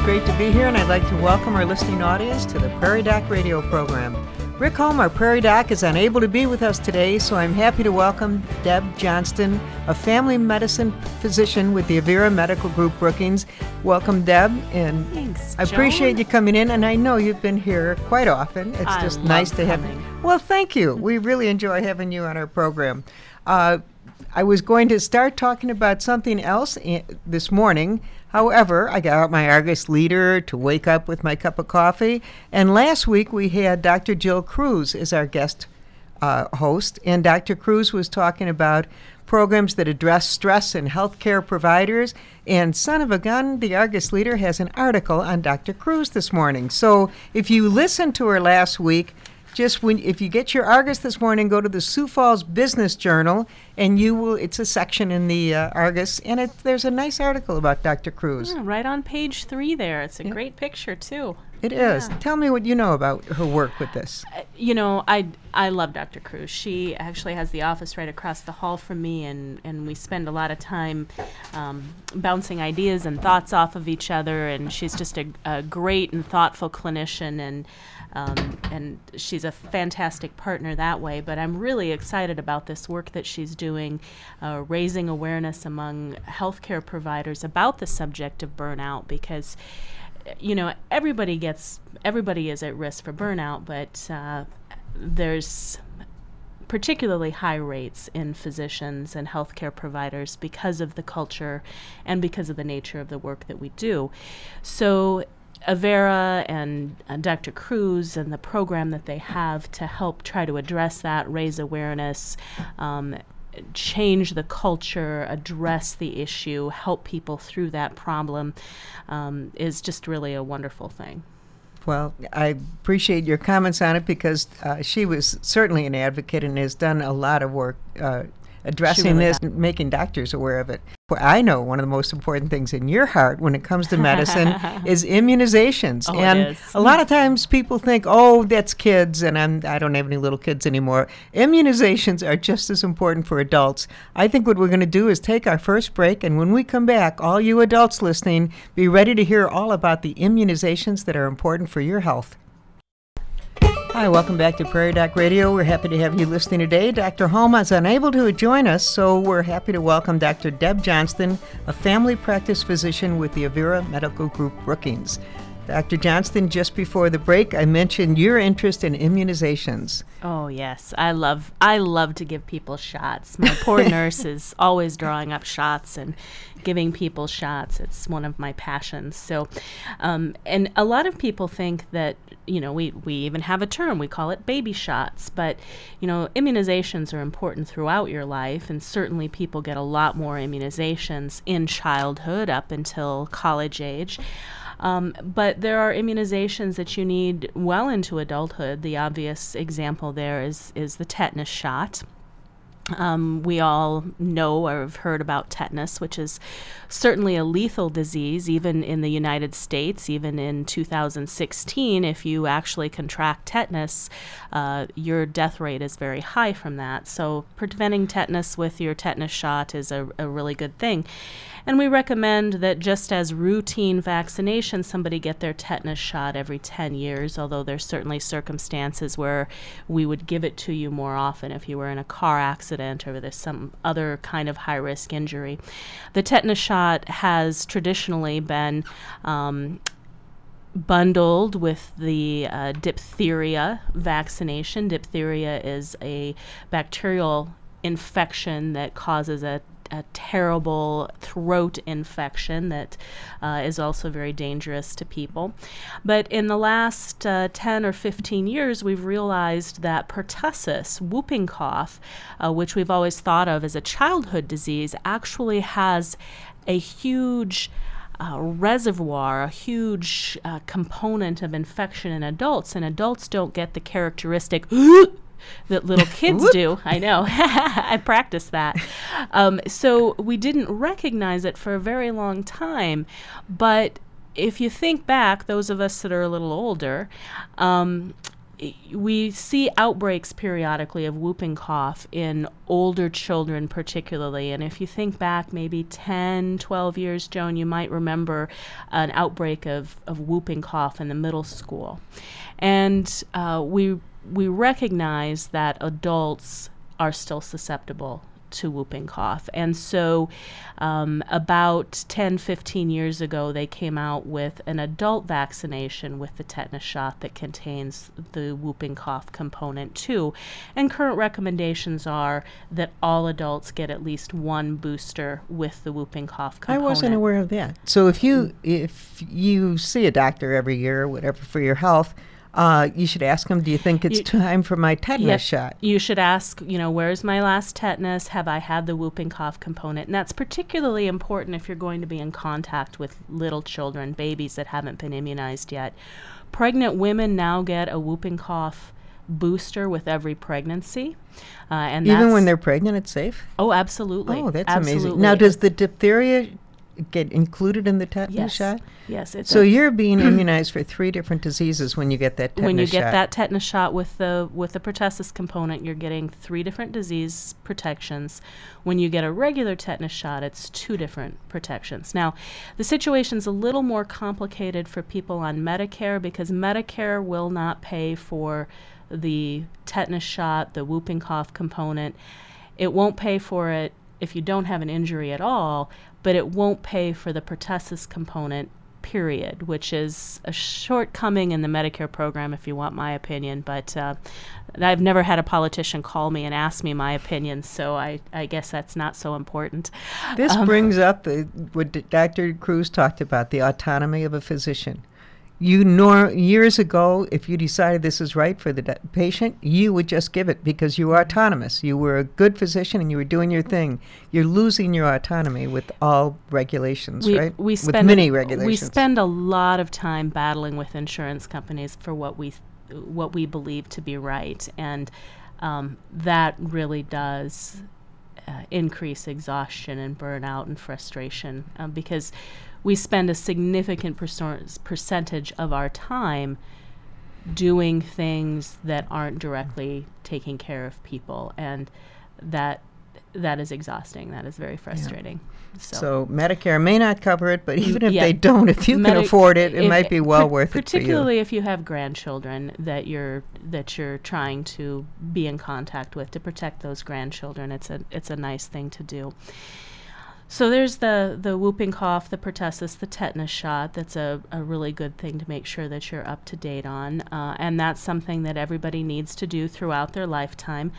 It's great to be here, and I'd like to welcome our listening audience to the Prairie Doc radio program. Rick Holm, our Prairie Doc, is unable to be with us today, so I'm happy to welcome Deb Johnston, a family medicine physician with the Avera Medical Group Brookings. Welcome, Deb, and Thanks. I appreciate you coming in, and I know you've been here quite often. It's I just nice to have you. Well, thank you. We really enjoy having you on our program. Uh, I was going to start talking about something else this morning. However, I got out my Argus leader to wake up with my cup of coffee. And last week we had Dr. Jill Cruz as our guest uh, host. And Dr. Cruz was talking about programs that address stress in healthcare providers. And son of a gun, the Argus leader has an article on Dr. Cruz this morning. So if you listened to her last week, just when if you get your Argus this morning, go to the Sioux Falls Business Journal, and you will. It's a section in the uh, Argus, and it, there's a nice article about Dr. Cruz. Yeah, right on page three there. It's a great picture too. It is. Tell me what you know about her work with this. Uh, You know, I I love Dr. Cruz. She actually has the office right across the hall from me, and and we spend a lot of time um, bouncing ideas and thoughts off of each other. And she's just a, a great and thoughtful clinician, and um, and she's a fantastic partner that way. But I'm really excited about this work that she's doing, uh, raising awareness among healthcare providers about the subject of burnout because you know everybody gets everybody is at risk for burnout but uh, there's particularly high rates in physicians and healthcare providers because of the culture and because of the nature of the work that we do so Avera and uh, Dr. Cruz and the program that they have to help try to address that, raise awareness, um, change the culture, address the issue, help people through that problem um, is just really a wonderful thing. Well, I appreciate your comments on it because uh, she was certainly an advocate and has done a lot of work uh, addressing really this, and making doctors aware of it. I know one of the most important things in your heart when it comes to medicine is immunizations, Oh, and a lot of times people think, "Oh, that's kids," and I'm I don't have any little kids anymore. Immunizations are just as important for adults. I think what we're going to do is take our first break, and when we come back, all you adults listening, be ready to hear all about the immunizations that are important for your health. Hi, welcome back to Prairie Doc Radio. We're happy to have you listening today. Dr. Holm is unable to join us, so we're happy to welcome Dr. Deb Johnston, a family practice physician with the Avera Medical Group Brookings. Dr. Johnston, just before the break, I mentioned your interest in immunizations. Oh yes, I love I love to give people shots. My poor nurse is always drawing up shots and giving people shots. It's one of my passions. So, um, and a lot of people think that you know we we even have a term we call it baby shots, but you know immunizations are important throughout your life, and certainly people get a lot more immunizations in childhood up until college age. Um, but there are immunizations that you need well into adulthood. The obvious example there is is the tetanus shot. Um, we all know or have heard about tetanus, which is certainly a lethal disease, even in the United States. Even in 2016, if you actually contract tetanus, uh, your death rate is very high from that. So, preventing tetanus with your tetanus shot is a, a really good thing. And we recommend that just as routine vaccination, somebody get their tetanus shot every 10 years, although there's certainly circumstances where we would give it to you more often if you were in a car accident or there's some other kind of high risk injury. The tetanus shot has traditionally been. Um, bundled with the uh, diphtheria vaccination. Diphtheria is a bacterial infection that causes a a terrible throat infection that uh, is also very dangerous to people. But in the last uh, 10 or 15 years, we've realized that pertussis, whooping cough, uh, which we've always thought of as a childhood disease, actually has a huge uh, reservoir, a huge uh, component of infection in adults, and adults don't get the characteristic that little kids do. I know. I practiced that. Um, so we didn't recognize it for a very long time. But if you think back, those of us that are a little older, um, we see outbreaks periodically of whooping cough in older children, particularly. And if you think back maybe 10, 12 years, Joan, you might remember an outbreak of, of whooping cough in the middle school. And uh, we, we recognize that adults are still susceptible to whooping cough. And so, um, about 10, 15 years ago, they came out with an adult vaccination with the tetanus shot that contains the whooping cough component too. And current recommendations are that all adults get at least one booster with the whooping cough I wasn't aware of that. So if you if you see a doctor every year or whatever for your health, uh, you should ask him, "Do you think it's You- time for my tetanus shot?" You should ask, you know, where's my last tetanus? Have I had the whooping cough component? And that's particularly important if you're going to be in contact with little children, babies that haven't been immunized yet. Pregnant women now get a whooping cough booster with every pregnancy. Uh, and Even when they're pregnant, it's safe. Oh, absolutely. Oh, that's absolutely. amazing. Now, does the diphtheria get included in the tetanus yes. shot? Yes, So a- you're being immunized for three different diseases when you get that tetanus shot. when you get shot. that tetanus shot with the with the pertussis component, you're getting three different disease protections. When you get a regular tetanus shot, it's two different protections. Now, the situation's a little more complicated for people on Medicare because Medicare will not pay for the tetanus shot, the whooping cough component. It won't pay for it if you don't have an injury at all, but it won't pay for the pertussis component period, which is a shortcoming in the Medicare program, if you want my opinion. But uh, I've never had a politician call me and ask me my opinion, so I, I guess that's not so important. This Um, brings up the what Dr. Cruz talked about the autonomy of a physician. You nor years ago, if you decided this is right for the d- patient, you would just give it because you were autonomous. You were a good physician and you were doing your thing. You're losing your autonomy with all regulations, we, right? we with spend many a, regulations. We spend a lot of time battling with insurance companies for what we what we believe to be right, and um, that really does uh, increase exhaustion and burnout and frustration um, because we spend a significant percentage of our time doing things that aren't directly taking care of people and that that is exhausting. That is very frustrating. So, so Medicare may not cover it, but even if yeah. they don't, if you can afford it, it might be well par- worth it particularly if you have grandchildren that you're that you're trying to be in contact with to protect those grandchildren it's a it's a nice thing to do so there's the the whooping cough, the pertussis, the tetanus shot. That's a, a really good thing to make sure that you're up to date on, uh, and that's something that everybody needs to do throughout their lifetime.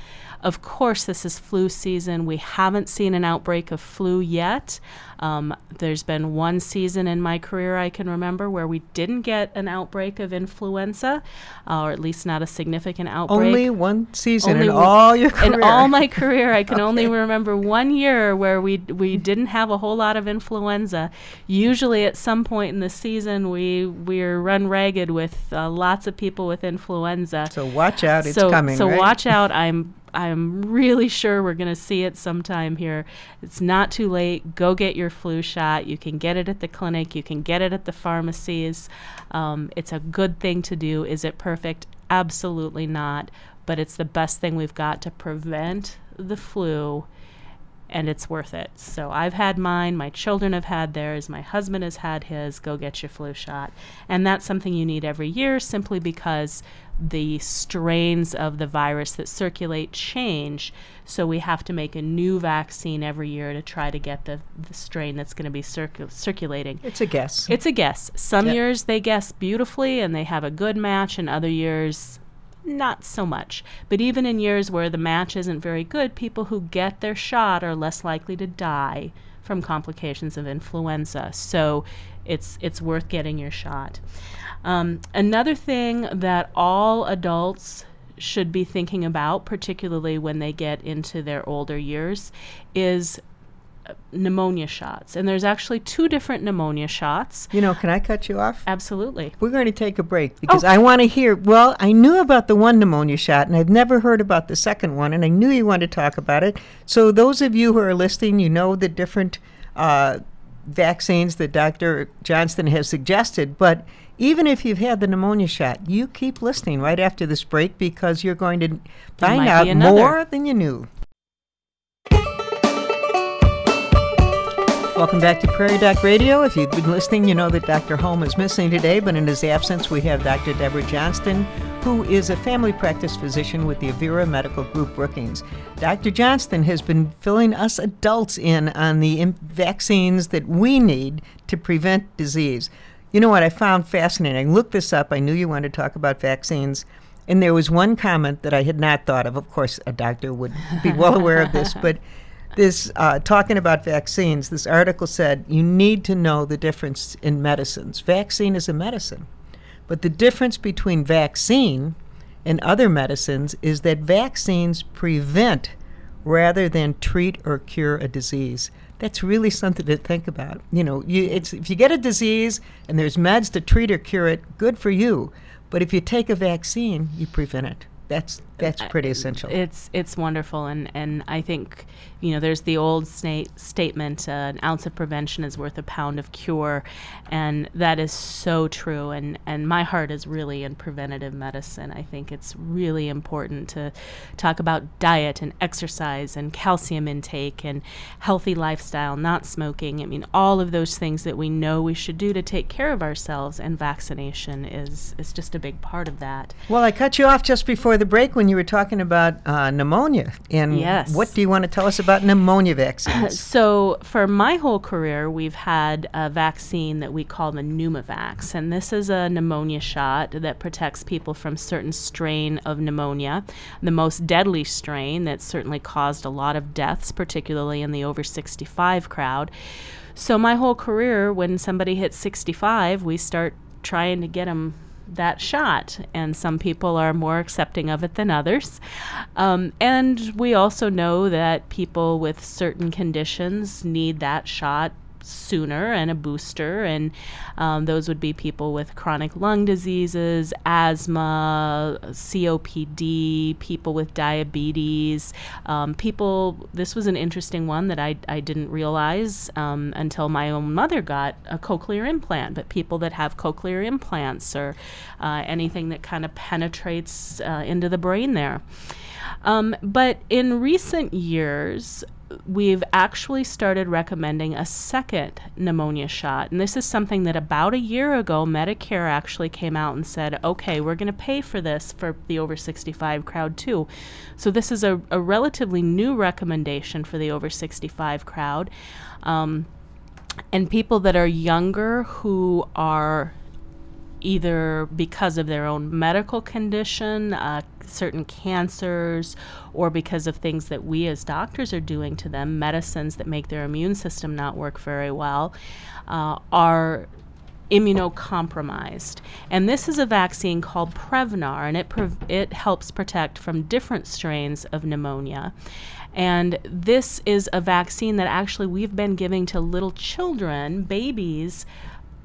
Of course, this is flu season. We haven't seen an outbreak of flu yet. Um, there's been one season in my career I can remember where we didn't get an outbreak of influenza, uh, or at least not a significant outbreak. Only one season Only in all your career. In all my career, I can only remember one year where we we didn't have a whole lot of influenza. Usually, at some point in the season, we we're run ragged with uh, lots of people with influenza. so watch out, it's so coming. so right? watch out. I'm I'm really sure we're going to see it sometime here. It's not too late. Go get your flu shot. You can get it at the clinic. You can get it at the pharmacies. Um, it's a good thing to do. Is it perfect? Absolutely not. But it's the best thing we've got to prevent the flu and it's worth it. So I've had mine, my children have had theirs, my husband has had his. Go get your flu shot. And that's something you need every year simply because the strains of the virus that circulate change. So we have to make a new vaccine every year to try to get the, the strain that's going to be circu- circulating. It's a guess. It's a guess. Some Yeah. years they guess beautifully and they have a good match, and other years not so much. But even in years where the match isn't very good, people who get their shot are less likely to die from complications of influenza. So it's it's worth getting your shot. Um, another thing that all adults should be thinking about, particularly when they get into their older years, is pneumonia shots. And there's actually two different pneumonia shots. you know, can I cut you off? Absolutely. We're going to take a break because I want to hear. Well, I knew about the one pneumonia shot, and I've never heard about the second one, and I knew you wanted to talk about it. So, those of you who are listening, you know the different uh, vaccines that Dr. Johnston has suggested, but even if you've had the pneumonia shot, you keep listening right after this break because you're going to find out more than you knew. Welcome back to Prairie Doc Radio. If you've been listening, you know that Dr. Holm is missing today, but in his absence, we have Dr. Deborah Johnston, who is a family practice physician with the Avera Medical Group Brookings. Dr. Johnston has been filling us adults in on the vaccines that we need to prevent disease. You know what I found fascinating? I looked this up. I knew you wanted to talk about vaccines. And there was one comment that I had not thought of. Of course, a doctor would be well aware of this, but this uh, talking about vaccines, this article said you need to know the difference in medicines. Vaccine is a medicine, but the difference between vaccine and other medicines is that vaccines prevent rather than treat or cure a disease. That's really something to think about. You know, you, it's, if you get a disease and there's meds to treat or cure it, good for you. But if you take a vaccine, you prevent it. That's that's pretty essential. It's it's wonderful, and and I think you know there's the old sna- statement: uh, an ounce of prevention is worth a pound of cure, and that is so true. And and my heart is really in preventative medicine. I think it's really important to talk about diet and exercise and calcium intake and healthy lifestyle, not smoking. I mean, all of those things that we know we should do to take care of ourselves, and vaccination is is just a big part of that. Well, I cut you off just before the break when you were talking about uh, pneumonia. And Yes. what do you want to tell us about pneumonia vaccines? So, for my whole career, we've had a vaccine that we call the Pneumovax, and this is a pneumonia shot that protects people from certain strain of pneumonia, the most deadly strain that certainly caused a lot of deaths, particularly in the over 65 crowd. So, my whole career, when somebody hits 65, we start trying to get them that shot, and some people are more accepting of it than others. Um, and we also know that people with certain conditions need that shot sooner and a booster, and um, those would be people with chronic lung diseases, asthma, COPD, people with diabetes, um, people. This was an interesting one that I, I didn't realize um, until my own mother got a cochlear implant, but people that have cochlear implants or uh, anything that kind of penetrates uh, into the brain there. Um, but in recent years, we've actually started recommending a second pneumonia shot. And this is something that about a year ago, Medicare actually came out and said, okay, we're going to pay for this for the over 65 crowd too. So this is a, a relatively new recommendation for the over 65 crowd. Um, and people that are younger who are either because of their own medical condition, uh, certain cancers, or because of things that we as doctors are doing to them, medicines that make their immune system not work very well, uh, are immunocompromised. And this is a vaccine called Prevnar, and it, prov- it helps protect from different strains of pneumonia. And this is a vaccine that actually we've been giving to little children, babies,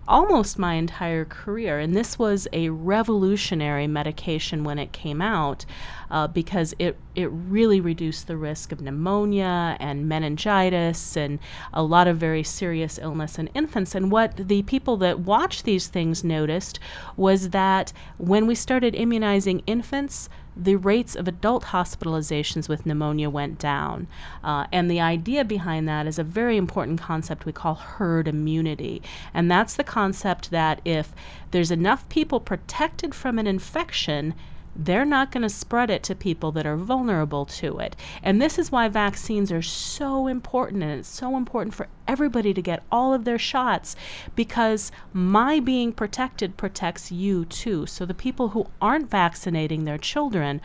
almost my entire career. And this was a revolutionary medication when it came out uh, because it, it really reduced the risk of pneumonia and meningitis and a lot of very serious illness in infants. And what the people that watched these things noticed was that when we started immunizing infants, the rates of adult hospitalizations with pneumonia went down. Uh, and the idea behind that is a very important concept we call herd immunity. And that's the concept that if there's enough people protected from an infection, they're not going to spread it to people that are vulnerable to it. And this is why vaccines are so important, and it's so important for everybody to get all of their shots because my being protected protects you too. So the people who aren't vaccinating their children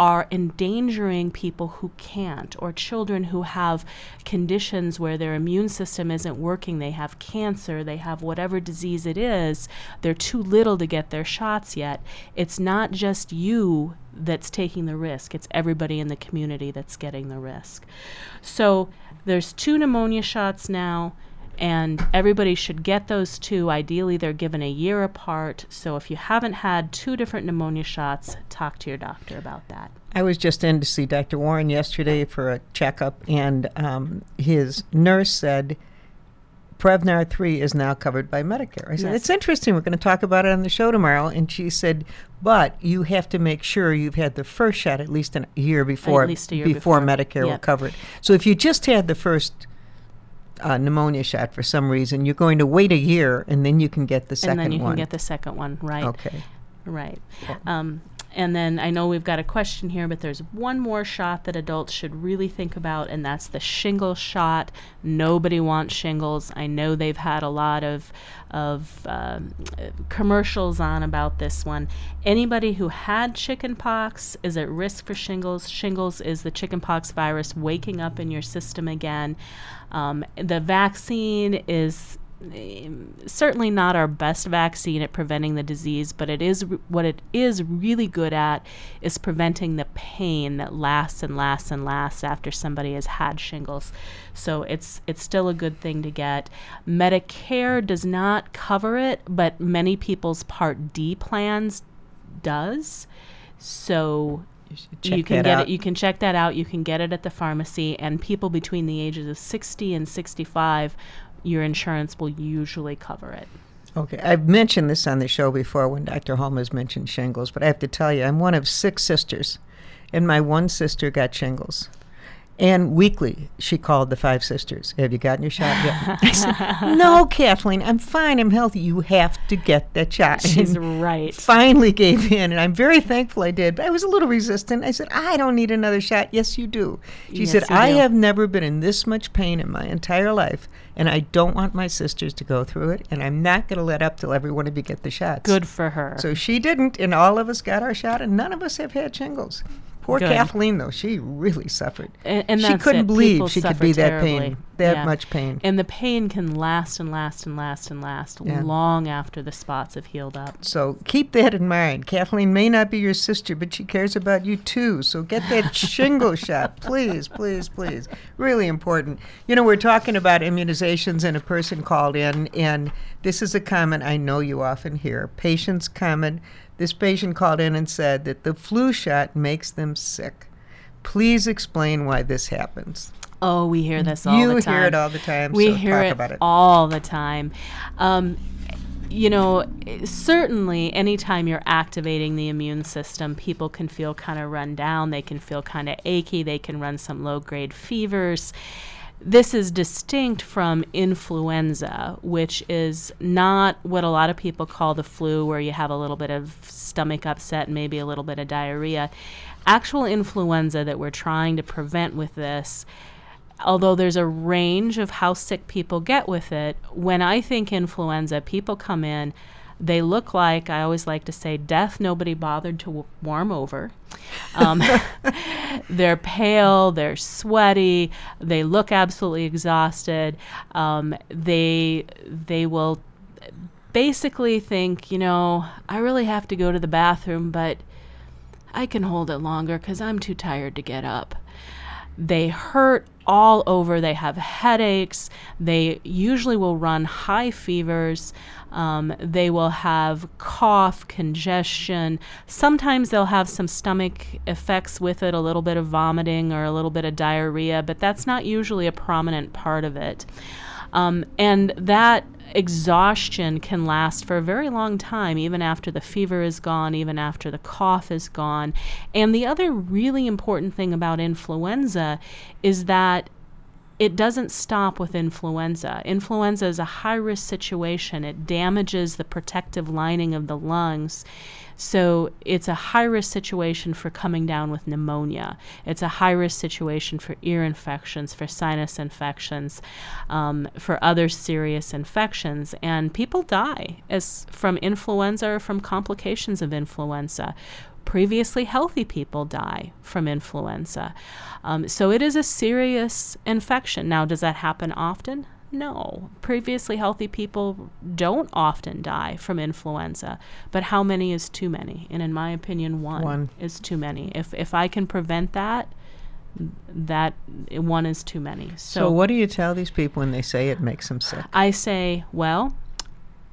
are endangering people who can't, or children who have conditions where their immune system isn't working. They have cancer, they have whatever disease it is, they're too little to get their shots yet. It's not just you that's taking the risk, it's everybody in the community that's getting the risk. So there's two pneumonia shots now and everybody should get those two. Ideally, they're given a year apart. So if you haven't had two different pneumonia shots, talk to your doctor about that. I was just in to see Dr. Warren yesterday for a checkup, and um, his nurse said Prevnar 3 is now covered by Medicare. I said, Yes. It's interesting. We're going to talk about it on the show tomorrow. And she said, But you have to make sure you've had the first shot at least a year before, least a year before, before. Medicare will cover it. So if you just had the first uh, pneumonia shot for some reason, you're going to wait a year and then you can get the second one. and then you one. can get the second one, right? Okay. Right. Um, and then I know we've got a question here, but there's one more shot that adults should really think about, and that's the shingles shot. Nobody wants shingles. I know they've had a lot of of um, commercials on about this one. Anybody who had chickenpox is at risk for shingles. Shingles is the chickenpox virus waking up in your system again. Um, the vaccine is Um, certainly not our best vaccine at preventing the disease, but it is what it is really good at is preventing the pain that lasts and lasts and lasts after somebody has had shingles. So it's it's still a good thing to get. Medicare does not cover it, but many people's Part D plans does. So You, you can get out. it. You can check that out. You can get it at the pharmacy, and people between the ages of 60 and 65, your insurance will usually cover it. Okay, I've mentioned this on the show before when Dr. Holmes mentioned shingles, but I have to tell you, I'm one of six sisters, and my one sister got shingles. And weekly, she called the five sisters. Have you gotten your shot yet? I said, no, Kathleen, I'm fine. I'm healthy. You have to get that shot. She's And right. finally gave in, and I'm very thankful I did. But I was a little resistant. I said, I don't need another shot. Yes, you do. She Yes, said, I do. have never been in this much pain in my entire life, and I don't want my sisters to go through it, and I'm not going to let up till every one of you get the shots. Good for her. So she didn't, and all of us got our shot, and none of us have had shingles. Poor Good. Kathleen, though, she really suffered. and, and she couldn't it. believe People she could be that pain, that Yeah. much pain. And the pain can last and last and last and last Yeah. long after the spots have healed up. So keep that in mind. Kathleen may not be your sister, but she cares about you too. So get that shingle shot, please, please, please. Really important. You know, we're talking about immunizations, and a person called in, and this is a comment I know you often hear. Patients comment. This patient called in and said that the flu shot makes them sick. Please explain why this happens. Oh, we hear this all you the time. hear it all the time. we so hear talk it, about it. all the time. Um, you know, certainly anytime you're activating the immune system, people can feel kind of run down. They can feel kind of achy. They can run some low grade fevers. This is distinct from influenza, which is not what a lot of people call the flu, where you have a little bit of stomach upset and maybe a little bit of diarrhea. Actual influenza that we're trying to prevent with this although there's a range of how sick people get with it, when I think influenza, people come in, they look like, I always like to say, death nobody bothered to w- warm over. Um, they're pale, they're sweaty, they look absolutely exhausted. Um, they, they will basically think, you know, I really have to go to the bathroom, but I can hold it longer because I'm too tired to get up. They hurt all over. They have headaches. They usually will run high fevers. Um, they will have cough, congestion. Sometimes they'll have some stomach effects with it, a little bit of vomiting or a little bit of diarrhea, but that's not usually a prominent part of it. Um, and that exhaustion can last for a very long time, even after the fever is gone, even after the cough is gone. And the other really important thing about influenza is that it doesn't stop with influenza. Influenza is a high risk situation, it damages the protective lining of the lungs. So it's a high risk situation for coming down with pneumonia. It's a high risk situation for ear infections, for sinus infections, um, for other serious infections. And people die as from influenza or from complications of influenza. Previously healthy people die from influenza. Um, so it is a serious infection. Now, does that happen often? No. Previously healthy people don't often die from influenza, but how many is too many? And in my opinion, one, One. is too many. If if I can prevent that, that one is too many. So, So, what do you tell these people when they say it makes them sick? I say, well,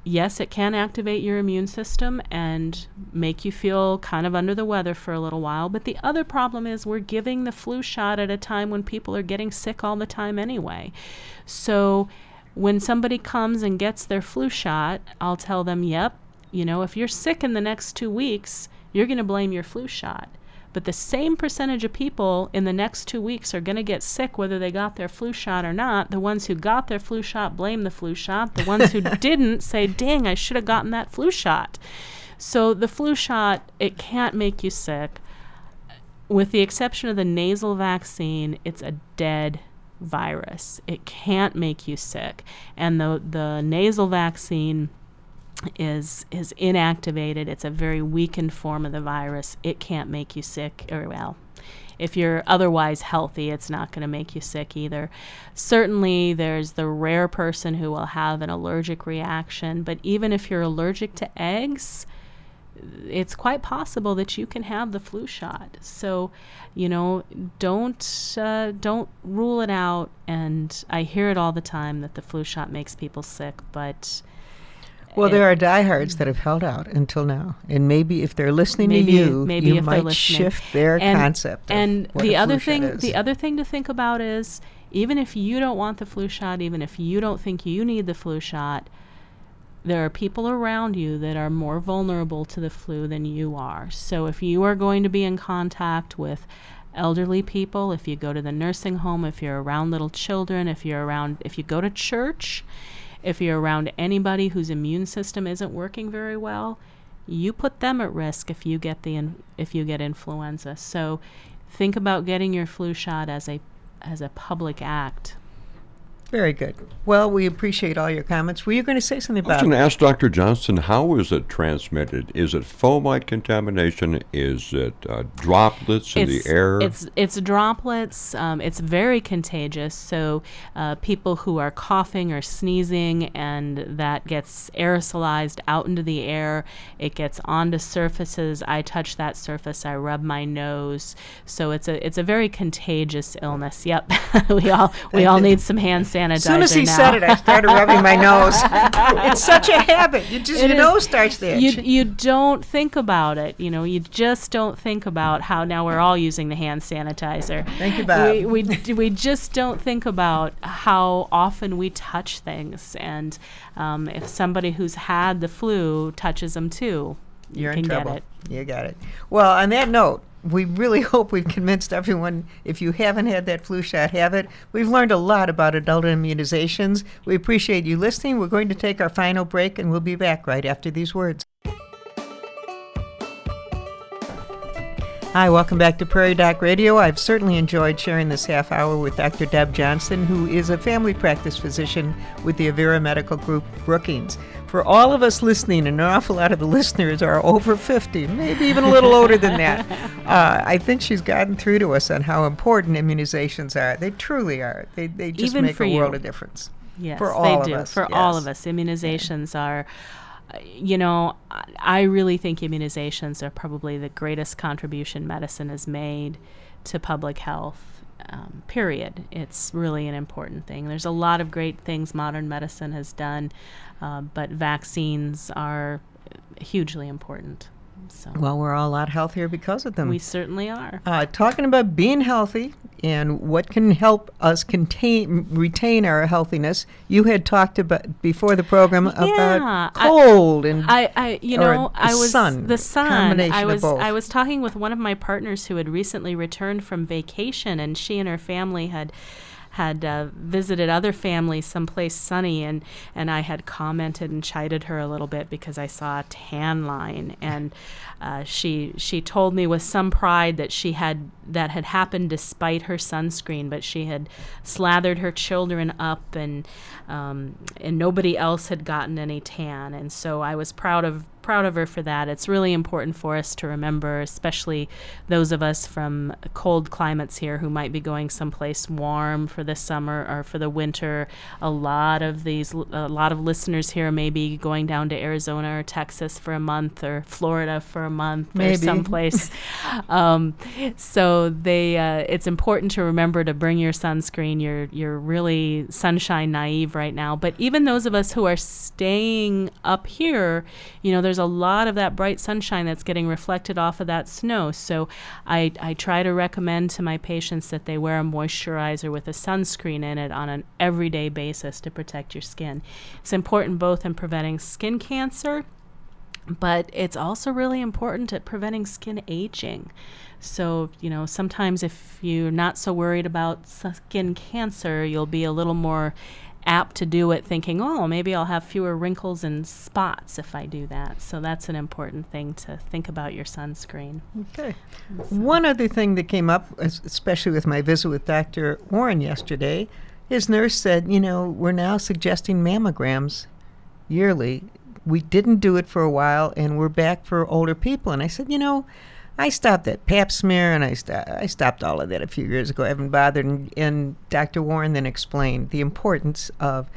yes, it can activate your immune system and make you feel kind of under the weather for a little while. But the other problem is we're giving the flu shot at a time when people are getting sick all the time anyway. So when somebody comes and gets their flu shot, I'll tell them, yep, you know, if you're sick in the next two weeks, you're going to blame your flu shot. But the same percentage of people in the next two weeks are going to get sick whether they got their flu shot or not. The ones who got their flu shot blame the flu shot. The ones who didn't say, dang, I should have gotten that flu shot. So the flu shot, it can't make you sick. With the exception of the nasal vaccine, it's a dead virus. It can't make you sick. And the, the nasal vaccine is is inactivated. It's a very weakened form of the virus. It can't make you sick or well. If you're otherwise healthy, it's not going to make you sick either. Certainly, there's the rare person who will have an allergic reaction, but even if you're allergic to eggs, it's quite possible that you can have the flu shot. So, you know, don't uh, don't rule it out. And I hear it all the time that the flu shot makes people sick, but well, there are diehards that have held out until now, and maybe if they're listening maybe, to you, maybe you if might shift their and, concept. And the the other thing, the other thing to think about is even if you don't want the flu shot, even if you don't think you need the flu shot, there are people around you that are more vulnerable to the flu than you are. So if you are going to be in contact with elderly people, if you go to the nursing home, if you're around little children, if you're around if you go to church, if you're around anybody whose immune system isn't working very well, you put them at risk if you get the in, if you get influenza. So think about getting your flu shot as a as a public act. Very good. Well, we appreciate all your comments. Were you going to say something about? I was going to ask Dr. Johnson, how is it transmitted? Is it fomite contamination? Is it uh, droplets in it's, the air? It's it's droplets. Um, it's very contagious. So uh, people who are coughing or sneezing, and that gets aerosolized out into the air. It gets onto surfaces. I touch that surface. I rub my nose. So it's a it's a very contagious illness. Yep, we all we all need some hand sanitizer As soon as he now. said it, I started rubbing my nose. it's such a habit. You just It your is- nose starts there. you you don't think about it. You know, you just don't think about how now we're all using the hand sanitizer. Thank you, Bob. We we, d- we just don't think about how often we touch things, and um, if somebody who's had the flu touches them too, You're you in trouble. get it. You got it. Well, on that note, we really hope we've convinced everyone. If you haven't had that flu shot, have it. We've learned a lot about adult immunizations. We appreciate you listening. We're going to take our final break, and we'll be back right after these words. Hi, welcome back to Prairie Doc Radio. I've certainly enjoyed sharing this half hour with Dr. Deb Johnson, who is a family practice physician with the Avera Medical Group Brookings. For all of us listening, and an awful lot of the listeners are over 50, maybe even a little older than that, uh, I think she's gotten through to us on how important immunizations are. They truly are. They, they just Even make a world you. of difference. Yes, For all they of do. us, For all of us, immunizations are. uh, You know, I- I really think immunizations are probably the greatest contribution medicine has made to public health. Um, period. It's really an important thing. There's a lot of great things modern medicine has done, uh, but vaccines are hugely important. So Well, we're all a lot healthier because of them. we certainly are. Uh, talking about being healthy and what can help us contain retain our healthiness. You had talked about before the program Yeah, about I- cold and I, I you know, the I was sun, the sun. I was. I was talking with one of my partners who had recently returned from vacation, and she and her family had had uh, visited other families someplace sunny, and and I had commented and chided her a little bit because I saw a tan line, and uh, she she told me with some pride that she had that had happened despite her sunscreen, but she had slathered her children up, and um, and nobody else had gotten any tan, and so I was proud of proud of her for that. It's really important for us to remember, especially those of us from cold climates here who might be going someplace warm for the summer or for the winter. A lot of these, a lot of listeners here may be going down to Arizona or Texas for a month or Florida for a month or someplace. um, so they, uh, it's important to remember to bring your sunscreen. You're you're really sunshine naive right now. But even those of us who are staying up here, you know, there's there's a lot of that bright sunshine that's getting reflected off of that snow. So I, I try to recommend to my patients that they wear a moisturizer with a sunscreen in it on an everyday basis to protect your skin. It's important both in preventing skin cancer but it's also really important at preventing skin aging. So, you know, sometimes if you're not so worried about skin cancer, you'll be a little more apt to do it thinking, oh, maybe I'll have fewer wrinkles and spots if I do that. So that's an important thing to think about your sunscreen. Okay. One other thing that came up, especially with my visit with Dr. Warren yesterday, his nurse said, you know, we're now suggesting mammograms yearly. We didn't do it for a while, and we're back for older people. And I said, you know, I stopped that pap smear and I, st- I stopped all of that a few years ago. I haven't bothered. And, and Dr. Warren then explained the importance of,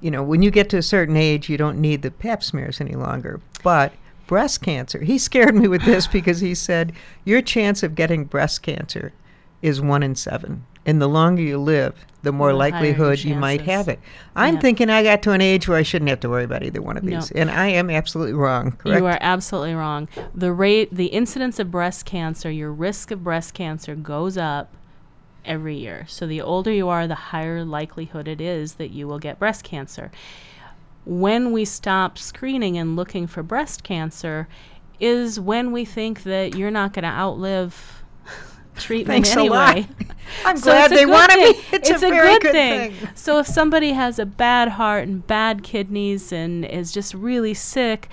you know, when you get to a certain age, you don't need the pap smears any longer. But breast cancer, he scared me with this because he said, your chance of getting breast cancer is one in seven and the longer you live, the more The likelihood you might have it. I'm Yeah. thinking I got to an age where I shouldn't have to worry about either one of No. these, and I am absolutely wrong. Correct? You are absolutely wrong. The rate, the incidence of breast cancer, your risk of breast cancer goes up every year. So the older you are, the higher likelihood it is that you will get breast cancer. When we stop screening and looking for breast cancer is when we think that you're not going to outlive treatment Thanks anyway. I'm So glad they wanted me. It's, It's a, a very good good thing. thing. So if somebody has a bad heart and bad kidneys and is just really sick,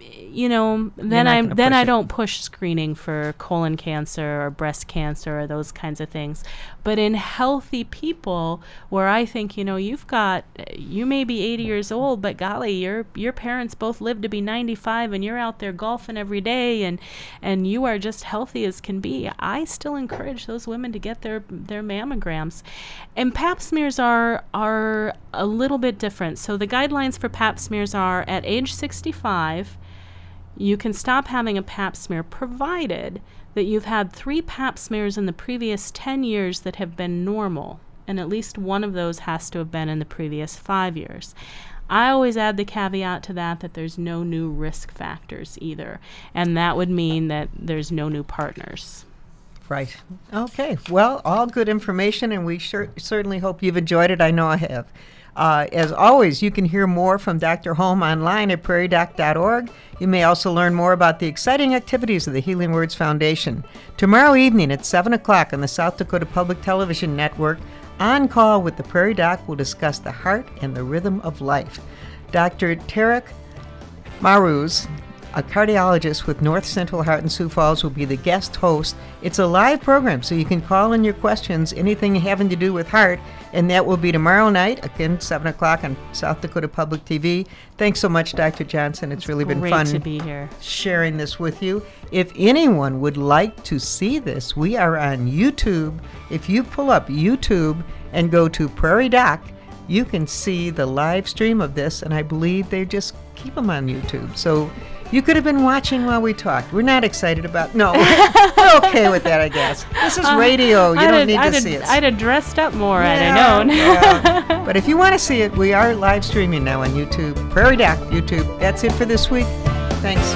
you know, then I'm then I it. don't push screening for colon cancer or breast cancer or those kinds of things. But in healthy people where I think, you know, you've got you may be 80 years old, but golly, your your parents both lived to be 95 and you're out there golfing every day and and you are just healthy as can be. I still encourage those women to get their their mammograms. And pap smears are are a little bit different. So the guidelines for pap smears are at age 65 you can stop having a pap smear provided that you've had three pap smears in the previous 10 years that have been normal, and at least one of those has to have been in the previous five years. I always add the caveat to that that there's no new risk factors either, and that would mean that there's no new partners. Right. Okay. Well, all good information, and we sure, certainly hope you've enjoyed it. I know I have. Uh, as always, you can hear more from Dr. Holm online at prairiedoc.org. You may also learn more about the exciting activities of the Healing Words Foundation. Tomorrow evening at 7 o'clock on the South Dakota Public Television Network, On Call with the Prairie Doc will discuss the heart and the rhythm of life. Dr. Tarek Maruz, a cardiologist with North Central Heart in Sioux Falls, will be the guest host. It's a live program, so you can call in your questions, anything having to do with heart, and that will be tomorrow night, again, 7 o'clock on South Dakota Public TV. Thanks so much, Dr. Johnson. It's really been fun to be here. sharing this with you. If anyone would like to see this, we are on YouTube. If you pull up YouTube and go to Prairie Doc, you can see the live stream of this, and I believe they just keep them on YouTube. So you could have been watching while we talked. We're not excited about. No, we're, okay with that, I guess. This is uh, radio. You I'd don't have- need I'd to have- see it. I'd have dressed up more had Yeah, I known. yeah. But if you want to see it, we are live streaming now on YouTube. Prairie Doc YouTube. That's it for this week. Thanks.